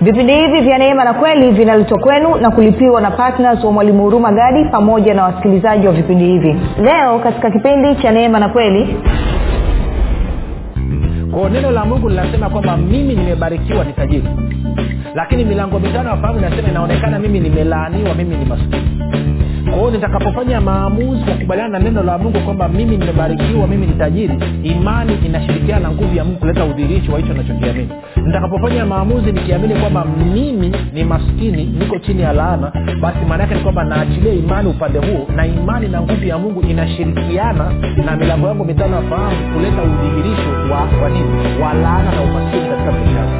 vipindi hivi vya neema na kweli vinaletwa kwenu na kulipiwa na ptns wa mwalimu huruma gadi pamoja na wasikilizaji wa vipindi hivi. Leo katika kipindi cha neema na kweli. Kwao neno la mungu linasema kwamba mimi nimebarikiwa ni tajiri. Lakini milango mitano ya fahamu inasema inaonekana mimi nimelaaniwa mimi ni maskini kwa hiyo nitakapofanya maamuzi kwa kubaliana na neno la mungu kwamba mimi nimebarikiwa mimi ni tajiri imani inashirikiana na nguvu ya mungu kuleta udhirishi wa hicho nachokiamini nitakapofanya maamuzi nikiamini kwamba mimi ni maskini niko chini ya laana basi maana yake ni kwamba naachilia imani upande huo na imani na nguvu ya mungu inashirikiana na milango yangu mitano ya fahamu kuleta udhihirisho wa, wa nini? Wa laana na umaskini katika maisha yangu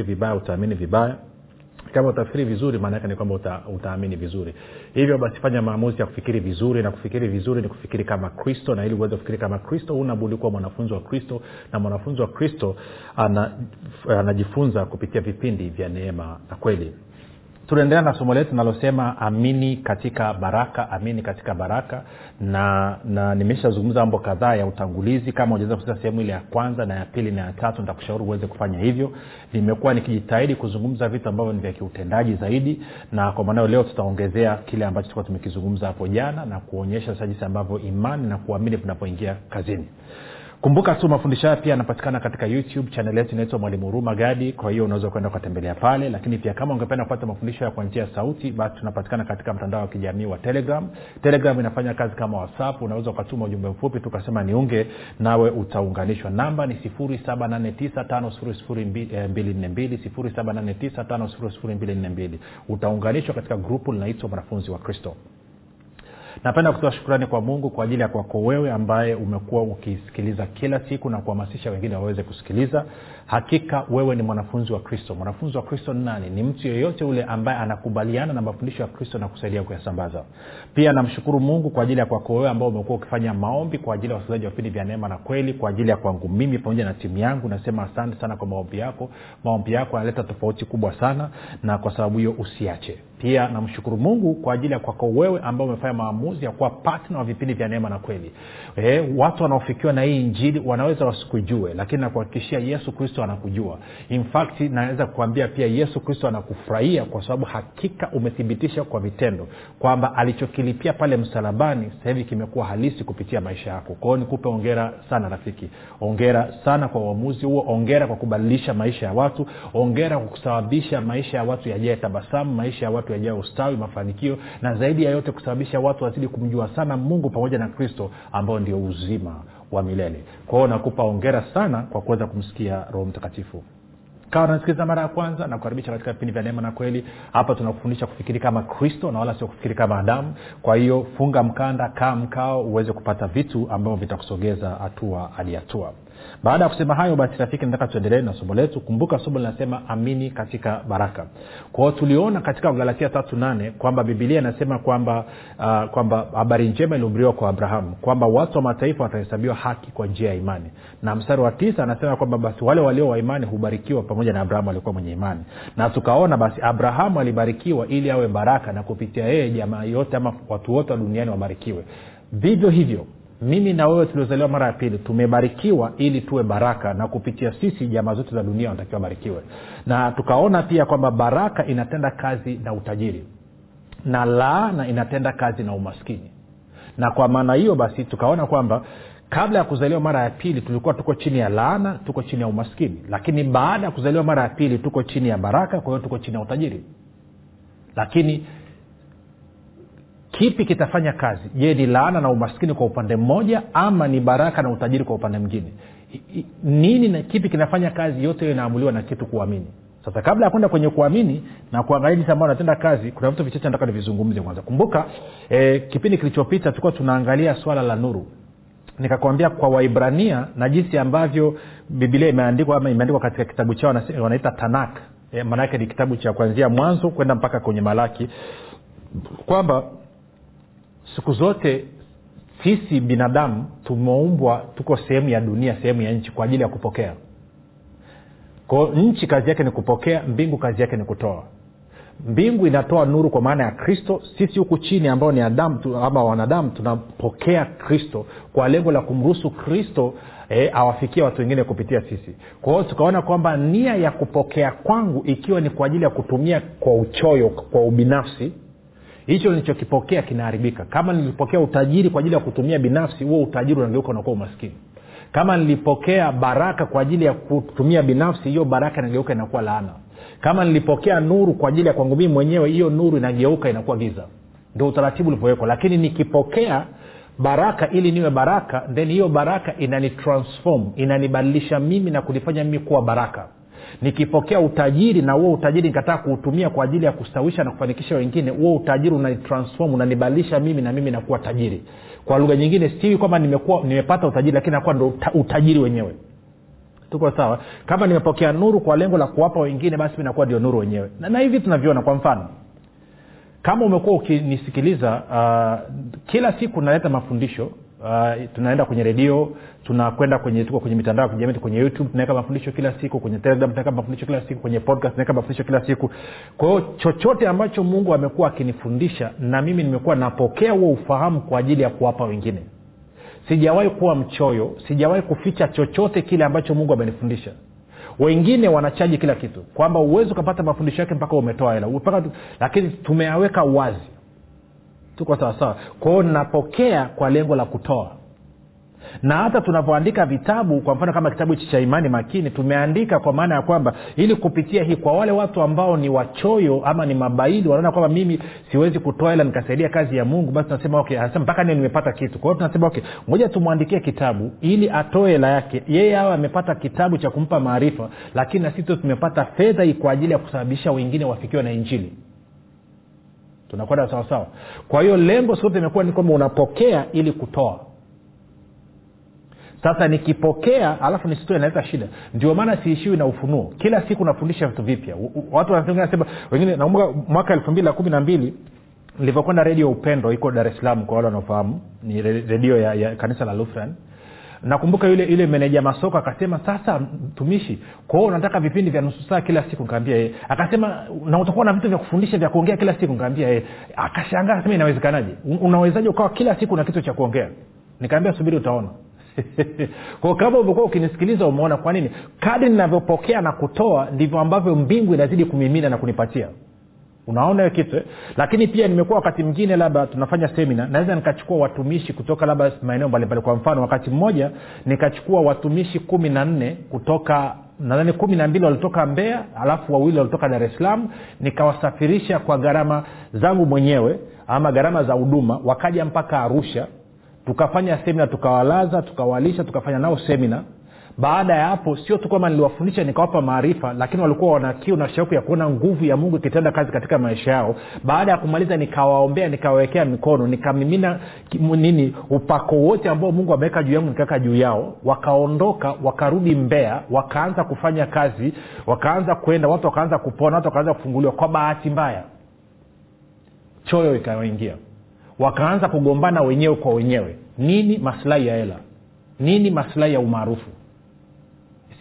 vibaya utaamini vibaya. Kama utafikiri vizuri maana yake ni kwamba uta, utaamini vizuri. Hivyo basi fanya maamuzi ya kufikiri vizuri na kufikiri vizuri ni kufikiri kama kristo na ili uweze kufikiri kama kristo unabudi kuwa mwanafunzi wa kristo na mwanafunzi wa kristo anajifunza kupitia vipindi vya neema na kweli tunaendelea na somo letu linalosema amini katika baraka amini katika baraka. Na na nimeshazungumza mambo kadhaa ya utangulizi. Kama ujaweza kusikia sehemu ile ya kwanza na ya pili na ya tatu nitakushauri uweze kufanya hivyo. Nimekuwa nikijitahidi kuzungumza vitu ambavyo ni vya kiutendaji zaidi na kwa maanao leo tutaongezea kile ambacho tulikuwa tumekizungumza hapo jana na kuonyesha sasa jinsi ambavyo imani na kuamini vinapoingia kazini kumbuka tu mafundisho haya pia yanapatikana katika youtube chanel yetu inaitwa mwalimu huruma gadi. Kwa hiyo unaweza kwenda ukatembelea pale. Lakini pia kama ungependa kupata mafundisho ya kwa njia sauti basi tunapatikana katika mtandao wa kijamii wa telegram. Telegram inafanya kazi kama whatsapp. Unaweza ukatuma ujumbe mfupi tukasema niunge nawe utaunganishwa. Namba ni 7895242 utaunganishwa katika grupu linaitwa mwanafunzi wa kristo napenda kutoa shukrani kwa mungu kwa ajili ya kwako wewe ambaye umekuwa ukisikiliza kila siku na kuhamasisha wengine waweze kusikiliza. Hakika wewe ni mwanafunzi wa kristo. Mwanafunzi wa kristo ni nani? Ni mtu yeyote ule ambaye anakubaliana na mafundisho ya kristo na kusaidia kuyasambaza. Pia namshukuru mungu kwa ajili ya kwako wewe ambao umekuwa ukifanya maombi kwa ajili ya wasikilizaji wa vipindi vya neema na kweli kwa ajili ya kwangu mimi pamoja na timu yangu. Nasema asante sana kwa maombi yako. Maombi yako yanaleta tofauti kubwa sana na kwa sababu hiyo usiache pia namshukuru mungu kwa ajili ya kwako wewe ambao umefanya maamuzi ya kuwa patna wa vipindi vya neema na kweli. E, watu wanaofikiwa na hii injili wanaweza wasikujue lakini nakuhakikishia yesu kristo anakujua. In fact naweza kukuambia pia yesu kristo anakufurahia kwa sababu hakika umethibitisha kwa vitendo kwamba alichokilipia pale msalabani sasa kimekuwa halisi kupitia maisha yako. Kwao nikupe ongera sana rafiki. Ongera sana kwa uamuzi huo. Ongera kwa kubadilisha maisha ya watu. Ongera kwa kusababisha maisha ya watu yajae tabasamu maisha ya watu yajae ustawi mafanikio na zaidi ya yote kusababisha watu wazidi kumjua sana mungu pamoja na kristo ambao ndio uzima wa milele. Kwa nakupa ongera sana kwa kuweza kumsikia roho mtakatifu. Kawa nasikiliza mara ya kwanza na kukaribisha katika vipindi vya neema na kweli. Hapa tunakufundisha kufikiri kama kristo na wala sio kufikiri kama adamu. Kwa hiyo funga mkanda kaa mkao uweze kupata vitu ambavyo vitakusogeza hatua hadi hatua baada ya kusema hayo basi rafiki nataka tuendelee na somo letu. Kumbuka somo linasema amini katika baraka. Kwao tuliona katika galatia tatu nane kwamba bibilia inasema kwamba uh, kwamba habari njema ilihubiriwa kwa abrahamu kwamba watu wa mataifa watahesabiwa haki kwa njia ya imani. Na mstari wa tisa anasema kwamba basi wale walio wa imani hubarikiwa pamoja na abrahamu alikuwa mwenye imani. Na tukaona basi abrahamu alibarikiwa ili awe baraka na kupitia yeye jamaa yote ama watu wote wa duniani wabarikiwe. Vivyo hivyo mimi na wewe tuliozaliwa mara ya pili tumebarikiwa ili tuwe baraka na kupitia sisi jamaa zote za dunia wanatakiwa barikiwe na tukaona pia kwamba baraka inatenda kazi na utajiri. Na laana inatenda kazi na umaskini. Na kwa maana hiyo basi tukaona kwamba kabla ya kuzaliwa mara ya pili tulikuwa tuko chini ya laana tuko chini ya umaskini. Lakini baada ya kuzaliwa mara ya pili tuko chini ya baraka kwa hiyo tuko chini ya utajiri. Lakini kipi kitafanya kazi? Je ni laana na umaskini kwa upande mmoja ama ni baraka na utajiri kwa upande mwingine? Nini na kipi kinafanya kazi? Yote hiyo inaamuliwa na kitu kuamini. Sasa kabla ya kwenda kwenye kuamini na kuangalia jinsi ambao natenda kazi kuna vitu vichache nataka nivizungumze kwanza. Kumbuka eh, kipindi kilichopita tulikuwa tunaangalia swala la nuru. Nikakwambia kwa waibrania na jinsi ambavyo bibilia imeandikwa ama imeandikwa katika kitabu chao wanaita tanak e, maanaake ni kitabu cha kuanzia mwanzo kwenda mpaka kwenye malaki. Kwamba siku zote sisi binadamu tumeumbwa tuko sehemu ya dunia sehemu ya nchi kwa ajili ya kupokea. Kwao nchi kazi yake ni kupokea mbingu kazi yake ni kutoa. Mbingu inatoa nuru kwa maana ya kristo. Sisi huku chini ambao ni adamu tu, ama wanadamu tunapokea kristo kwa lengo la kumruhusu kristo e, awafikie watu wengine kupitia sisi. Kwa hiyo tukaona kwamba nia ya kupokea kwangu ikiwa ni kwa ajili ya kutumia kwa uchoyo kwa ubinafsi hicho nilichokipokea kinaharibika. Kama nilipokea utajiri kwa ajili ya kutumia binafsi huo utajiri unageuka unakuwa umaskini. Kama nilipokea baraka kwa ajili ya kutumia binafsi hiyo baraka inageuka inakuwa laana. Kama nilipokea nuru kwa ajili ya kwangu mii mwenyewe hiyo nuru inageuka inakuwa giza. Ndio utaratibu ulivyowekwa. Lakini nikipokea baraka ili niwe baraka then hiyo baraka inanitransform inanibadilisha mimi na kunifanya mimi kuwa baraka nikipokea utajiri na huo utajiri nikataa kuutumia kwa ajili ya kustawisha na kufanikisha wengine huo utajiri unanitransform unanibadilisha mimi na mimi nakuwa tajiri. Kwa lugha nyingine siwi kwamba nimekuwa nimepata utajiri lakini nakuwa ndo utajiri wenyewe. Tuko sawa? Kama nimepokea nuru kwa lengo la kuwapa wengine basi mi nakuwa ndio nuru wenyewe. Na, na hivi tunavyoona kwa mfano kama umekuwa ukinisikiliza uh, kila siku naleta mafundisho uh, tunaenda kwenye redio tunakwenda kwenye tuko kwenye mitandao ya kijamii kwenye youtube tunaweka mafundisho kila siku kwenye telegram tunaweka mafundisho kila siku kwenye podcast tunaweka mafundisho kila siku. Kwa hiyo chochote ambacho mungu amekuwa akinifundisha na mimi nimekuwa napokea huo ufahamu kwa ajili ya kuwapa wengine. Sijawahi kuwa mchoyo sijawahi kuficha chochote kile ambacho mungu amenifundisha. Wengine wanachaji kila kitu kwamba uwezi ukapata mafundisho yake mpaka umetoa hela lakini tumeyaweka wazi tuko sawasawa kwao napokea kwa lengo la kutoa. Na hata tunavyoandika vitabu kwa mfano kama kitabu hichi cha imani makini tumeandika kwa maana ya kwamba ili kupitia hii kwa wale watu ambao ni wachoyo ama ni mabaili wanaona kwamba mimi siwezi kutoa ila nikasaidia kazi ya mungu basi tunasema okay anasema mpaka nio nimepata kitu. Kwa hiyo tunasema okay moja tumwandikie kitabu ili atoe hela yake. Yeye awe amepata kitabu cha kumpa maarifa lakini na sisi tumepata fedha hii kwa ajili ya kusababisha wengine wafikiwe na injili tunakwenda sawasawa kwa hiyo lengo sote imekuwa ni kwamba unapokea ili kutoa. Sasa nikipokea alafu nisitoe inaleta shida. Ndio maana siishiwi na ufunuo. Kila siku nafundisha vitu vipya. Watu wanasema wengine nakumbuka mwaka elfu mbili na kumi na mbili nilivyokwenda redio upendo iko dar es salaam kwa wale wanaofahamu ni redio ya, ya kanisa la lutheran nakumbuka yule yule meneja masoko akasema sasa mtumishi kwao unataka vipindi vya nusu saa kila siku? Nikaambia yeye akasema na utakuwa na vitu vya kufundisha vya kuongea kila siku? Nikaambia yeye akashangaa akasema inawezekanaje? Unawezaji ukawa kila siku na kitu cha kuongea? Nikaambia subiri utaona. Kwa kama umekuwa ukinisikiliza umeona kwa nini. Kadi ninavyopokea na kutoa ndivyo ambavyo mbingu inazidi kumimina na kunipatia unaona hiyo kitu eh? lakini pia nimekuwa wakati mwingine labda tunafanya semina naweza nikachukua watumishi kutoka labda maeneo mbalimbali. Kwa mfano wakati mmoja nikachukua watumishi kumi na nne kutoka nadhani kumi na mbili walitoka mbea alafu wawili walitoka dar es salaam nikawasafirisha kwa gharama zangu mwenyewe ama gharama za huduma wakaja mpaka arusha. Tukafanya semina tukawalaza tukawalisha tukafanya nao semina baada ya hapo sio tu kwamba niliwafundisha nikawapa maarifa lakini walikuwa wana kiu na shauku ya kuona nguvu ya mungu ikitenda kazi katika maisha yao. Baada ya kumaliza nikawaombea nikawawekea mikono nikamimina nini upako wote ambao mungu ameweka juu yangu nikaweka juu yao. Wakaondoka wakarudi mbea wakaanza kufanya kazi wakaanza kwenda watu wakaanza kupona watu wakaanza kufunguliwa kwa bahati mbaya. Choyo ikawaingia wakaanza kugombana wenyewe kwa wenyewe. Nini? Maslahi ya hela. Nini? Maslahi ya umaarufu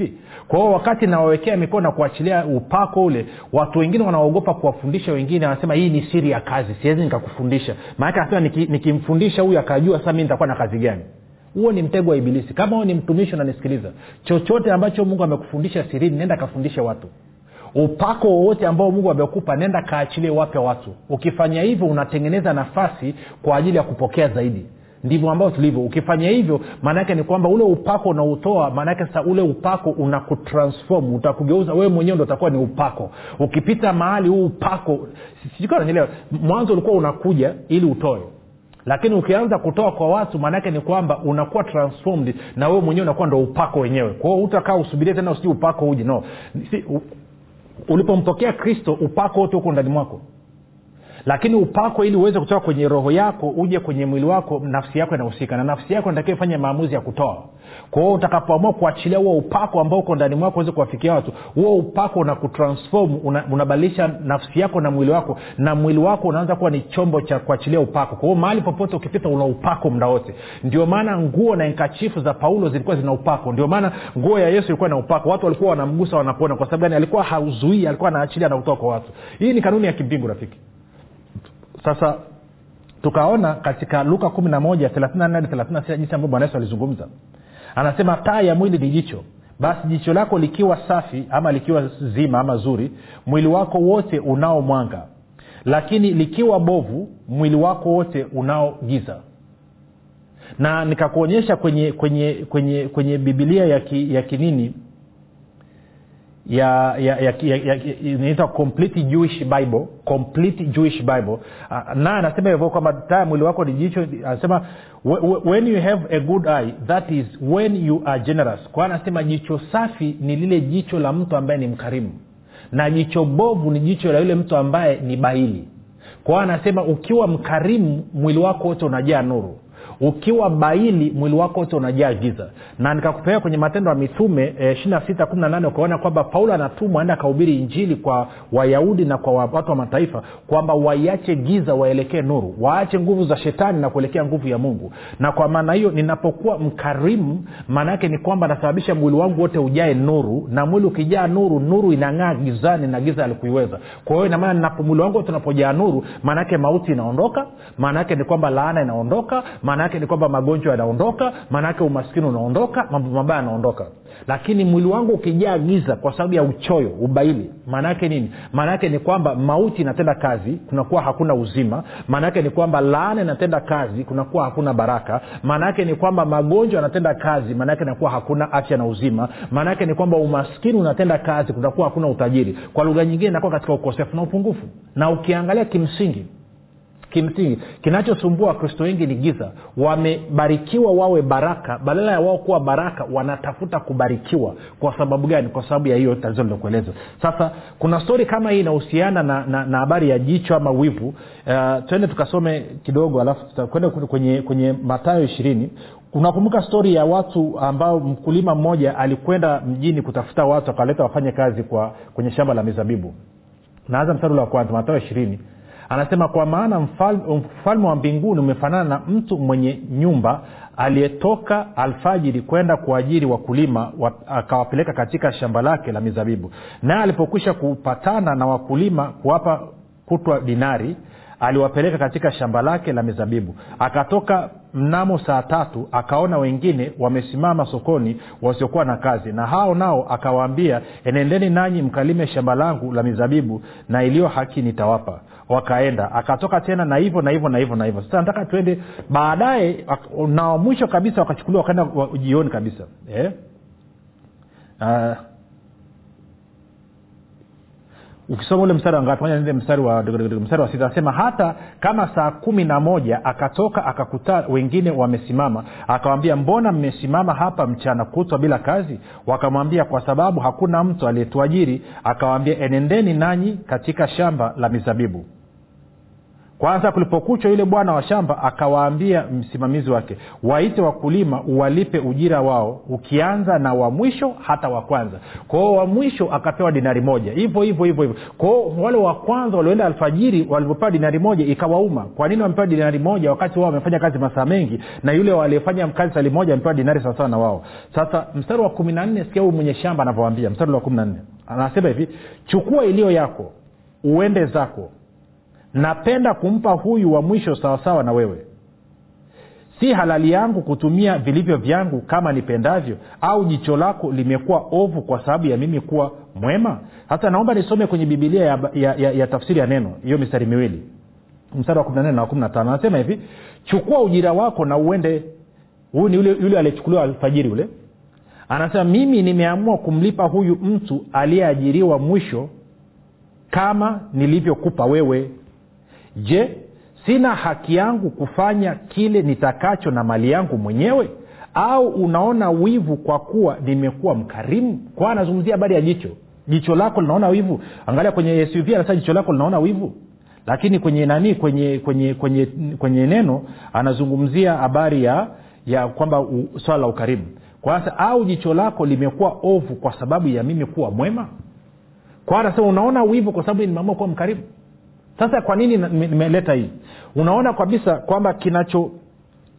si kwa hiyo wakati nawawekea mikono na kuachilia upako ule watu wengine wanaogopa kuwafundisha wengine wanasema hii ni siri ya kazi siwezi nikakufundisha. Maanake anasema niki- huyu akajua sasa mi nitakuwa na kazi gani. Huo ni mtego wa ibilisi. Kama huo ni mtumishi unanisikiliza chochote ambacho mungu amekufundisha sirini nenda kafundishe watu. Upako wowote ambao mungu amekupa nenda kaachilie wapya watu. Ukifanya hivyo unatengeneza nafasi kwa ajili ya kupokea zaidi ndivyo ambavyo tulivyo. Ukifanya hivyo maanaake ni kwamba ule upako unaotoa maana sasa ule upako unakutransform utakugeuza wewe mwenyewe ndo utakuwa ni upako. Ukipita mahali huu upako sijukananyelewa mwanzo ulikuwa unakuja ili utoe. Lakini ukianza kutoa kwa watu maanaake ni kwamba unakuwa transformed na wewe mwenyewe unakuwa ndo upako wenyewe. Kwao utakaa usubirie tena usijui upako uje. No. Si, u, ulipompokea kristo upako wote huko ndani mwako lakini upako ili uweze kutoka kwenye roho yako uje kwenye mwili wako nafsi yako inahusika. Na nafsi yako natakiwa ifanye maamuzi ya kutoa. Kwa hiyo utakapoamua kuachilia huo upako ambao uko ndani mwako uweze kuwafikia watu huo upako una kutransform unabadilisha una nafsi yako na mwili wako na mwili wako unaanza kuwa ni chombo cha kuachilia upako kwa hiyo mahali popote ukipita una upako mda wote. Ndio maana nguo na nkachifu za paulo zilikuwa zina upako ndio maana nguo ya yesu ilikuwa na upako watu walikuwa wanamgusa wanapona kwa sababu gani? Alikuwa hauzuii alikuwa anaachilia na kutoa kwa watu. Hii ni kanuni ya kimbingu rafiki sasa tukaona katika luka 11 jinsi ambavyo bwana yesu alizungumza. Anasema taa ya mwili ni jicho. Basi jicho lako likiwa safi ama likiwa zima ama zuri mwili wako wote unao mwanga. Lakini likiwa bovu mwili wako wote unao giza. Na nikakuonyesha kwenye kwenye kwenye kwenye bibilia ya, ki, ya kinini ya inaitwa complete jewish bible. Complete jewish bible. Uh, na anasema hivyo kwamba taa mwili wako ni jicho anasema when you have a good eye that is when you are generous. Kwa anasema jicho safi ni lile jicho la mtu ambaye ni mkarimu. Na jicho bovu ni jicho la yule mtu ambaye ni baili. Kwa anasema ukiwa mkarimu mwili wako wote unajaa nuru ukiwa baili mwili wako wote unajaa giza. Na nikakupeleka kwenye matendo ya mitume e, ishirina sita kumi na ukaona kwamba paulo anatumwa aenda akahubiri injili kwa wayahudi na kwa watu wa mataifa kwamba waiache giza waelekee nuru waache nguvu za shetani na kuelekea nguvu ya mungu. Na kwa maana hiyo ninapokuwa mkarimu maana yake ni kwamba nasababisha mwili wangu wote ujae nuru na mwili ukijaa nuru nuru inang'aa gizani na giza alikuiweza kwa hiyo inamaana mwili wangu wote unapojaa nuru maanaake mauti inaondoka maana yake ni kwamba laana inaondoka maana yake ni kwamba magonjwa yanaondoka maanaake umaskini unaondoka mambo mabaya yanaondoka. Lakini mwili wangu ukijaa giza kwa sababu ya uchoyo ubaili maanaake nini? Maana ni kwamba mauti inatenda kazi kunakuwa hakuna uzima. Maanake ni kwamba laana inatenda kazi kunakuwa hakuna baraka. Maanaake ni kwamba magonjwa yanatenda kazi maana yake inakuwa hakuna afya na uzima. Maana ni kwamba umaskini unatenda kazi kunakuwa hakuna utajiri. Kwa lugha nyingine inakuwa katika ukosefu na upungufu. Na ukiangalia kimsingi kimsingi. Kinachosumbua wakristo wengi ni giza. Wamebarikiwa wawe baraka badala ya wao kuwa baraka wanatafuta kubarikiwa. Kwa sababu gani? Kwa sababu ya hiyo tatizo lilokueleza sasa kuna stori kama hii inahusiana na, na, na habari ya jicho ama wivu. Uh, twende tukasome kidogo alafu tutakwenda kwenye, kwenye matayo ishirini. Unakumbuka stori ya watu ambao mkulima mmoja alikwenda mjini kutafuta watu akawaleta wafanye kazi kwa kwenye shamba la mizabibu. Naanza mstari wa kwanza matayo ishirini anasema kwa maana mfalme wa mbinguni umefanana na mtu mwenye nyumba aliyetoka alfajiri kwenda kuajiri wakulima wa, akawapeleka katika shamba lake la mizabibu. Naye alipokwisha kupatana na wakulima kuwapa kutwa dinari aliwapeleka katika shamba lake la mizabibu. Akatoka mnamo saa tatu akaona wengine wamesimama sokoni wasiokuwa na kazi. Na hao nao akawaambia enendeni nanyi mkalime shamba langu la mizabibu na iliyo haki nitawapa wakaenda. Akatoka tena na hivyo na hivyo na hivyo na hivyo. Sasa nataka tuende baadaye na mwisho kabisa wakachukuliwa wakaenda jioni kabisa. Eh? uh, ukisoma ule mstari wa moja mstari wa mstari wa sita. Anasema hata kama saa kumi na moja akatoka akakuta wengine wamesimama akawambia mbona mmesimama hapa mchana kutwa bila kazi wakamwambia kwa sababu hakuna mtu aliyetuajiri akawambia enendeni nanyi katika shamba la mizabibu kwanza kulipokuchwa yule bwana wa shamba akawaambia msimamizi wake waite wakulima uwalipe ujira wao ukianza na wa mwisho hata wa kwanza. Kwao wa mwisho akapewa dinari moja. Hivyo hivyo hivyo hivyo. Kwao wale wa kwanza walioenda alfajiri walivyopewa dinari moja ikawauma. Kwa nini wamepewa dinari moja wakati wao wamefanya kazi masaa mengi na yule waliyefanya kazi sali moja amepewa dinari sawasawa na wao? Sasa mstari wa kumi na nne sikia huyu mwenye shamba anavyoambia mstari wa kumi na nne. Anasema hivi chukua iliyo yako uende zako napenda kumpa huyu wa mwisho sawasawa na wewe. Si halali yangu kutumia vilivyo vyangu kama nipendavyo au jicho lako limekuwa ovu kwa sababu ya mimi kuwa mwema? Hasa naomba nisome kwenye bibilia ya, ya, ya, ya tafsiri ya neno hiyo mistari miwili. Mstari wa 14 na wa 15 anasema hivi chukua ujira wako na uende. Huyu ni yule, yule aliyechukuliwa alfajiri ule anasema mimi nimeamua kumlipa huyu mtu aliyeajiriwa mwisho kama nilivyokupa wewe je sina haki yangu kufanya kile nitakacho na mali yangu mwenyewe? Au unaona wivu kwa kuwa nimekuwa mkarimu? Kwa anazungumzia habari ya jicho. Jicho lako linaona wivu. Angalia kwenye suv anasema jicho lako linaona wivu. Lakini kwenye nani kwenye kwenye kwenye kwenye neno anazungumzia habari ya ya kwamba swala la ukarimu. Kwasa au jicho lako limekuwa ovu kwa sababu ya mimi kuwa mwema? Kwa anasema unaona wivu kwa sababu nimeamua kuwa mkarimu sasa kwa nini nimeleta hii? Unaona kabisa kwamba kinacho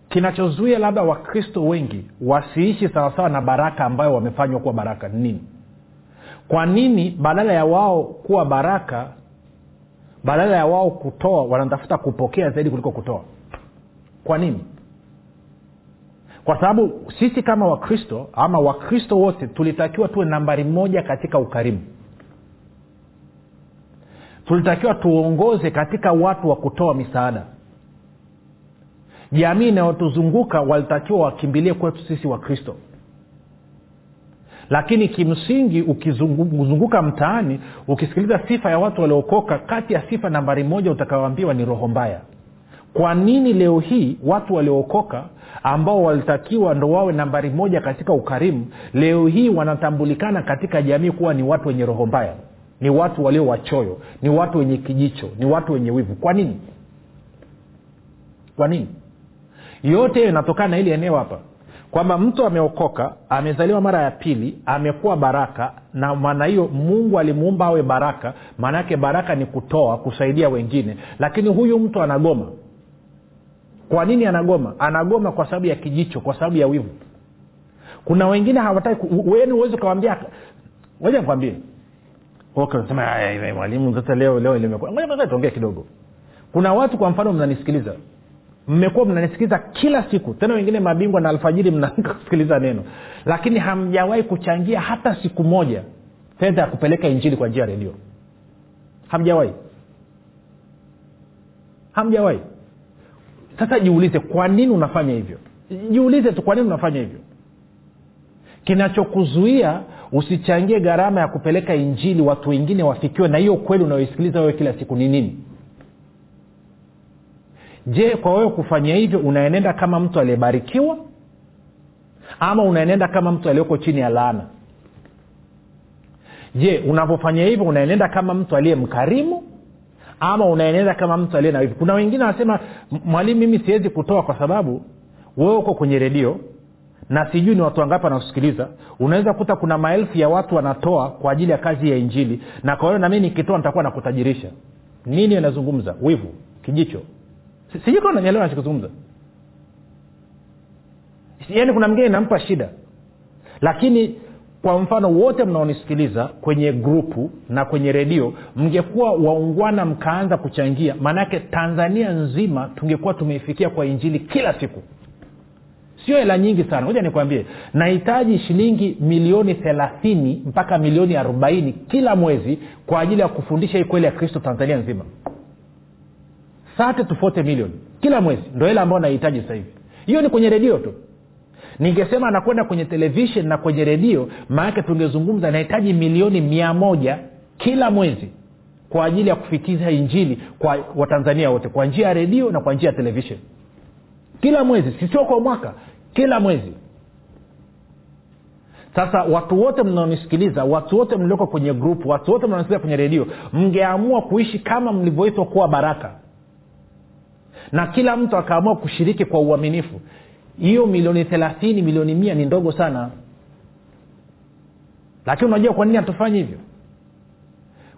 kinachozuia labda wakristo wengi wasiishi sawasawa na baraka ambayo wamefanywa kuwa baraka ni nini? Kwa nini badala ya wao kuwa baraka badala ya wao kutoa wanatafuta kupokea zaidi kuliko kutoa? Kwa nini? Kwa sababu sisi kama wakristo ama wakristo wote tulitakiwa tuwe nambari moja katika ukarimu tulitakiwa tuongoze katika watu wa kutoa misaada. Jamii inayotuzunguka walitakiwa wakimbilie kwetu sisi wakristo lakini kimsingi ukizunguka mtaani ukisikiliza sifa ya watu waliookoka kati ya sifa nambari moja utakaoambiwa ni roho mbaya. Kwa nini leo hii watu waliookoka ambao walitakiwa ndo wawe nambari moja katika ukarimu leo hii wanatambulikana katika jamii kuwa ni watu wenye roho mbaya ni watu walio wachoyo ni watu wenye kijicho ni watu wenye wivu. Kwa nini? Kwa nini? Yote inatokana na hili eneo hapa kwamba mtu ameokoka amezaliwa mara ya pili amekuwa baraka na maana hiyo mungu alimuumba awe baraka. Maana yake baraka ni kutoa kusaidia wengine. Lakini huyu mtu anagoma. Kwa nini anagoma? Anagoma kwa sababu ya kijicho kwa sababu ya wivu. Kuna wengine hawataki weni uwezi ukawambia ngoja nikwambie okay, sema mwalimu sasa leo leo tuongee kidogo. Kuna watu kwa mfano mnanisikiliza. Mmekuwa mnanisikiliza kila siku tena wengine mabingwa na alfajiri mnasikiliza neno. Lakini hamjawahi kuchangia hata siku moja fedha ya kupeleka injili kwa njia ya redio. Hamjawahi. Hamjawahi. Sasa jiulize kwa nini unafanya hivyo? Jiulize tu kwa nini unafanya hivyo? Kinachokuzuia usichangie gharama ya kupeleka injili watu wengine wafikiwe na hiyo kweli unayoisikiliza wewe kila siku ni nini? Je kwa wewe kufanya hivyo unaenenda kama mtu aliyebarikiwa? Ama unaenenda kama mtu aliyoko chini ya laana? Je unapofanya hivyo unaenenda kama mtu aliye mkarimu? Ama unaenenda kama mtu aliye na wivu? Kuna wengine wanasema mwalimu mimi siwezi kutoa kwa sababu wewe uko kwenye redio na sijui ni watu wangapi wanaosikiliza. Unaweza kuta kuna maelfu ya watu wanatoa kwa ajili ya kazi ya injili. Na kwa hiyo nami nikitoa nitakuwa nakutajirisha. Nini anazungumza wivu. Kijicho. Sijui kama nanyelewa nachokizungumza yaani kuna mgine inampa shida. Lakini kwa mfano wote mnaonisikiliza kwenye grupu na kwenye redio mngekuwa waungwana mkaanza kuchangia maanake tanzania nzima tungekuwa tumeifikia kwa injili kila siku sio hela nyingi sana. Moja nikwambie. Nahitaji shilingi milioni thelathini mpaka milioni arobaini kila mwezi kwa ajili ya kufundisha hii kweli ya kristo tanzania nzima. 30 to 40 milioni kila mwezi. Ndo hela ambayo nahitaji hivi. Hiyo ni kwenye redio tu. Ningesema anakwenda kwenye televishen na kwenye redio maanake tungezungumza nahitaji milioni mia moja kila mwezi kwa ajili ya kufikisha injili kwa watanzania wote kwa njia ya redio na kwa njia ya televishen kila mwezi sisio kwa mwaka kila mwezi. Sasa watu wote mnaonisikiliza watu wote mlioko kwenye grupu watu wote mnaonisikiliza kwenye redio mngeamua kuishi kama mlivyoitwa kuwa baraka. Na kila mtu akaamua kushiriki kwa uaminifu. Hiyo milioni thelathini milioni mia ni ndogo sana. Lakini unajua kwa nini hatufanyi hivyo?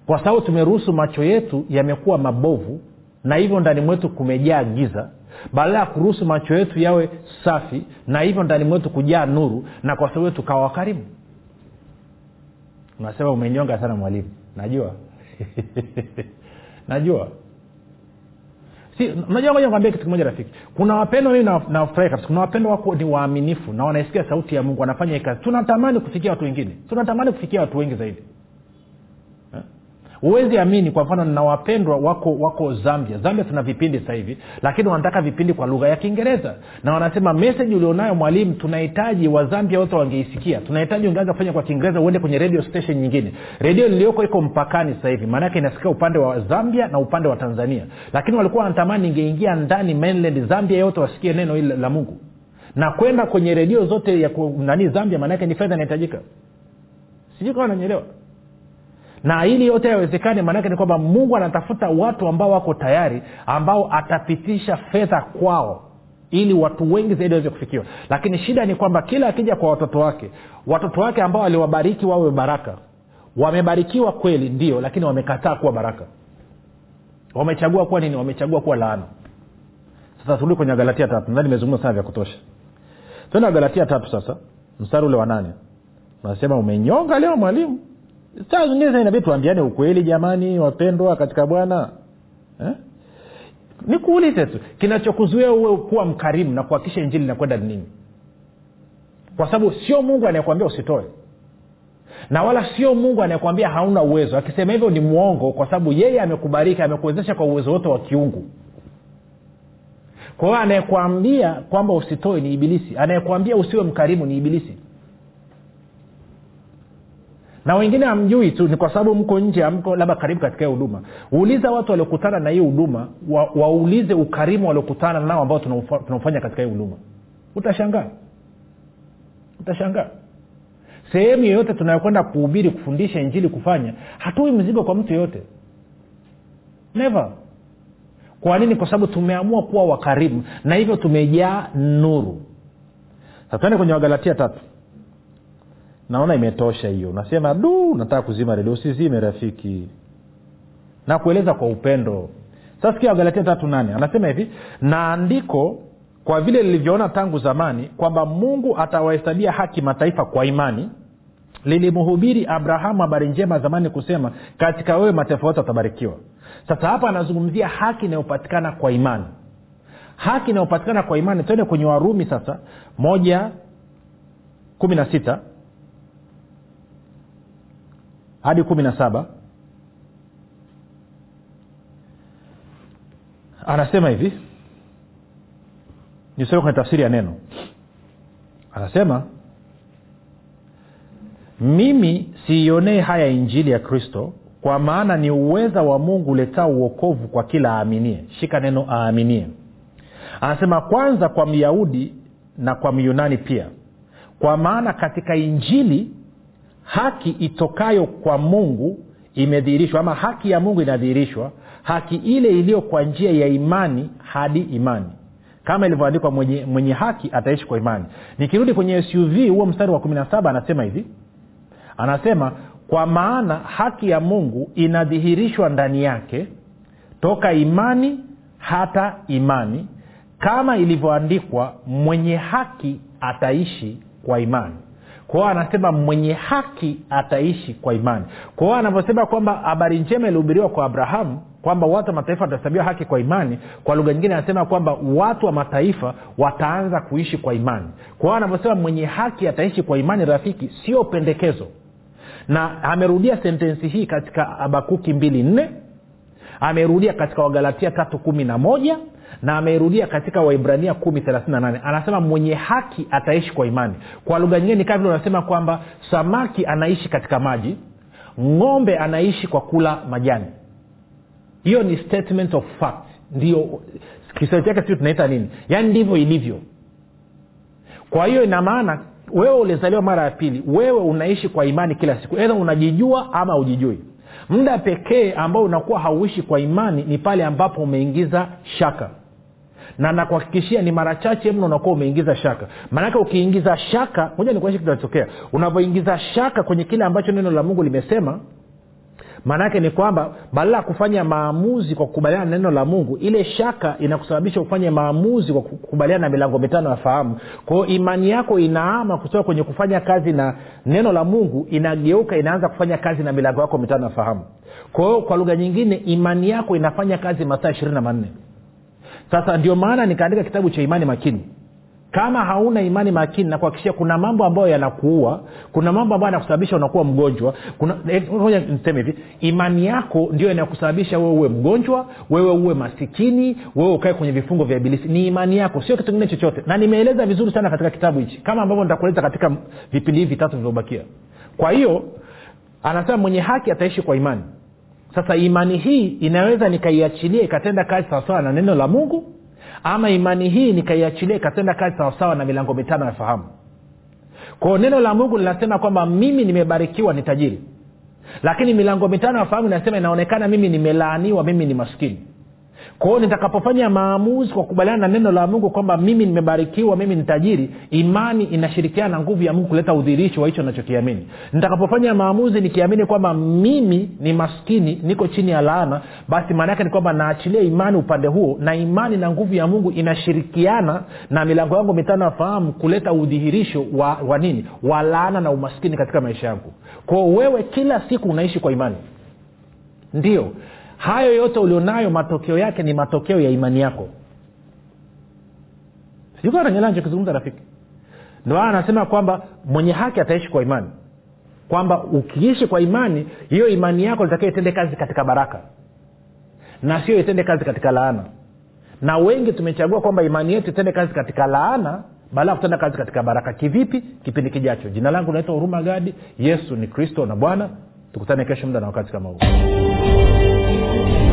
Kwa sababu tumeruhusu macho yetu yamekuwa mabovu na hivyo ndani mwetu kumejaa giza badala ya kuruhusu macho yetu yawe safi na hivyo ndani mwetu kujaa nuru na kwa sababu tukawa karibu unasema umenyonga sana mwalimu. Najua. Najua. Si unajua moja kwambia kitu kimoja rafiki. Kuna wapendwa mimi nawafurahi kabisa. Kuna wapendwa wako ni waaminifu na wanaisikia sauti ya mungu wanafanya kazi. Tunatamani kufikia watu wengine. Tunatamani kufikia watu wengi zaidi huwezi amini kwa mfano na wako wako zambia. Zambia tuna vipindi sasa hivi lakini wanataka vipindi kwa lugha ya kiingereza. Na wanasema meseji ulionayo mwalimu tunahitaji wazambia wote wangeisikia. Tunahitaji ungeanza kufanya kwa kiingereza uende kwenye radio station nyingine. Redio iliyoko iko mpakani sasa hivi. Maanake inasikia upande wa zambia na upande wa tanzania. Lakini walikuwa wanatamani ingeingia ndani mainland zambia yote wasikie neno hili la mungu. Na kwenda kwenye redio zote ya nani zambia maanake ni fedha inahitajika. Sijui kama nanyelewa na ili yote yawezekane maanake ni kwamba mungu anatafuta watu ambao wako tayari ambao atapitisha fedha kwao ili watu wengi zaidi waweze kufikiwa. Lakini shida ni kwamba kila akija kwa watoto wake watoto wake ambao aliwabariki wawe baraka. Wamebarikiwa kweli ndio lakini wamekataa kuwa baraka. Wamechagua kuwa nini? Wamechagua kuwa laana. Sasa turudi kwenye galatia tatu. Nadhani nimezungumza sana vya kutosha. Tena galatia tatu sasa mstari ule wa nane. Unasema umenyonga leo mwalimu saa zingine inabidi tuambiane ukweli jamani wapendwa katika bwana. Eh? nikuulize tu kinachokuzuia uwe kuwa mkarimu na kuhakikisha injili inakwenda ni nini? Kwa sababu sio mungu anayekwambia usitoe. Na wala sio mungu anayekwambia hauna uwezo akisema hivyo ni mwongo kwa sababu yeye amekubariki amekuwezesha kwa uwezo wote wa kiungu. Kwa hiyo anayekwambia kwamba usitoe ni ibilisi anayekwambia usiwe mkarimu ni ibilisi na wengine hamjui tu ni kwa sababu mko nje amko labda karibu katika huduma. Uuliza watu waliokutana na hii huduma wa, waulize ukarimu waliokutana nao ambao tunaofanya katika hii huduma. Utashangaa. Utashangaa. Sehemu yoyote tunayokwenda kuhubiri kufundisha injili kufanya hatui mzigo kwa mtu yoyote. Never. Kwa nini? Kwa sababu tumeamua kuwa wakarimu na hivyo tumejaa nuru. Satuende kwenye wagalatia tatu naona imetosha hiyo. Unasema du nataka kuzima redio usizime rafiki. Na kueleza kwa upendo. Sasa wagalatia tatu nane. Anasema hivi na andiko kwa vile lilivyoona tangu zamani kwamba mungu atawahesabia haki mataifa kwa imani lilimhubiri abrahamu habari njema zamani kusema katika wewe mataifa yote watabarikiwa sasa hapa anazungumzia haki inayopatikana kwa imani. Haki inayopatikana kwa imani twende kwenye warumi sasa moja kumi na sita hadi kumi na saba. Anasema hivi. Nisome kwenye tafsiri ya neno. Anasema mimi siionee haya injili ya kristo kwa maana ni uweza wa mungu uletao uokovu kwa kila aaminie. Shika neno aaminie. Anasema kwanza kwa myahudi na kwa myunani pia. Kwa maana katika injili haki itokayo kwa mungu imedhihirishwa ama haki ya mungu inadhihirishwa haki ile iliyo kwa njia ya imani hadi imani. Kama ilivyoandikwa mwenye, mwenye haki ataishi kwa imani. Nikirudi kwenye suv huo mstari wa kumi na saba anasema hivi. Anasema kwa maana haki ya mungu inadhihirishwa ndani yake toka imani hata imani kama ilivyoandikwa mwenye haki ataishi kwa imani kwao anasema mwenye haki ataishi kwa imani. Kwao anavyosema kwamba habari njema ilihubiriwa kwa abrahamu kwamba watu wa mataifa watahesabiwa haki kwa imani kwa lugha nyingine anasema kwamba watu wa mataifa wataanza kuishi kwa imani. Kwao anavyosema mwenye haki ataishi kwa imani rafiki sio pendekezo. Na amerudia sentensi hii katika abakuki mbili nne amerudia katika wagalatia tatu kumi na moja na ameirudia katika waibrania kumi thelathini nane. Anasema mwenye haki ataishi kwa imani. Kwa lugha nyingine ni kama vile unasema kwamba samaki anaishi katika maji ng'ombe anaishi kwa kula majani. Hiyo ni statement of fact. Ndio kiswahili chake sio tunaita nini? Yaani ndivyo ilivyo. Kwa hiyo ina maana wewe ulizaliwa mara ya pili wewe unaishi kwa imani kila siku. Edha unajijua ama ujijui muda pekee ambao unakuwa hauishi kwa imani ni pale ambapo umeingiza shaka. Na nakuhakikishia ni mara chache mno unakuwa umeingiza shaka. Maanake ukiingiza shaka moja nikuashi kinachotokea. Unavyoingiza shaka kwenye kile ambacho neno la mungu limesema maanaake ni kwamba badala ya kufanya maamuzi kwa kukubaliana na neno la mungu ile shaka inakusababisha ufanye maamuzi kwa kukubaliana na milango mitano ya fahamu. Kwao imani yako inaama kutoka kwenye kufanya kazi na neno la mungu inageuka inaanza kufanya kazi na milango yako mitano ya fahamu. Kwao kwa lugha nyingine imani yako inafanya kazi masaa ishirini na manne. Sasa ndio maana nikaandika kitabu cha imani makini kama hauna imani makini na kuhakikishia kuna mambo ambayo yanakuua kuna mambo ambayo yanakusababisha unakuwa mgonjwa. Kuna niseme hivi imani yako ndio inayokusababisha wewe uwe mgonjwa wewe uwe masikini wewe ukae kwenye vifungo vya ibilisi. Ni imani yako sio kitu kingine chochote. Na nimeeleza vizuri sana katika kitabu hichi kama ambavyo nitakueleza katika vipindi hivi vitatu vilivyobakia. Kwa hiyo anasema mwenye haki ataishi kwa imani. Sasa imani hii inaweza nikaiachilia ikatenda kazi sawasawa na neno la mungu ama imani hii nikaiachilia ikatenda kazi sawasawa na milango mitano ya fahamu. Kwao neno la mungu linasema kwamba mimi nimebarikiwa ni tajiri. Lakini milango mitano ya fahamu inasema inaonekana mimi nimelaaniwa mimi ni maskini kwao nitakapofanya maamuzi kwa kukubaliana na neno la mungu kwamba mimi nimebarikiwa mimi ni tajiri imani inashirikiana na nguvu ya mungu kuleta udhirishi wa hicho nachokiamini nitakapofanya maamuzi nikiamini kwamba mimi ni maskini niko chini ya laana basi maana yake ni kwamba naachilia imani upande huo na imani na nguvu ya mungu inashirikiana na milango yangu mitano ya kuleta udhihirisho wa, wa nini? Wa laana na umaskini katika maisha yangu. Kwao wewe kila siku unaishi kwa imani. Ndio hayo yote ulionayo matokeo yake ni matokeo ya imani yako. Sijukananyelachokizungumza rafiki. Ndo anasema kwamba mwenye haki ataishi kwa imani. Kwamba ukiishi kwa imani hiyo imani yako litakiwa itende kazi katika baraka. Na sio itende kazi katika laana. Na wengi tumechagua kwamba imani yetu itende kazi katika laana baada ya kutenda kazi katika baraka. Kivipi? Kipindi kijacho. Jina langu naitwa huruma gadi. Yesu ni kristo na bwana. Tukutane kesho muda na wakati kama huu Lord.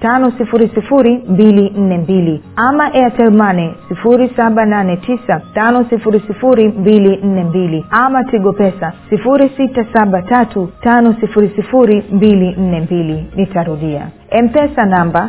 tano sifuri sifuri mbili nne mbili. Ama airtelmane sifuri saba nane tisa tano sifuri sifuri mbili nne mbili. Ama tigo pesa sifuri sita saba tatu tano sifuri sifuri mbili nne mbili. Nitarudia. Mpesa namba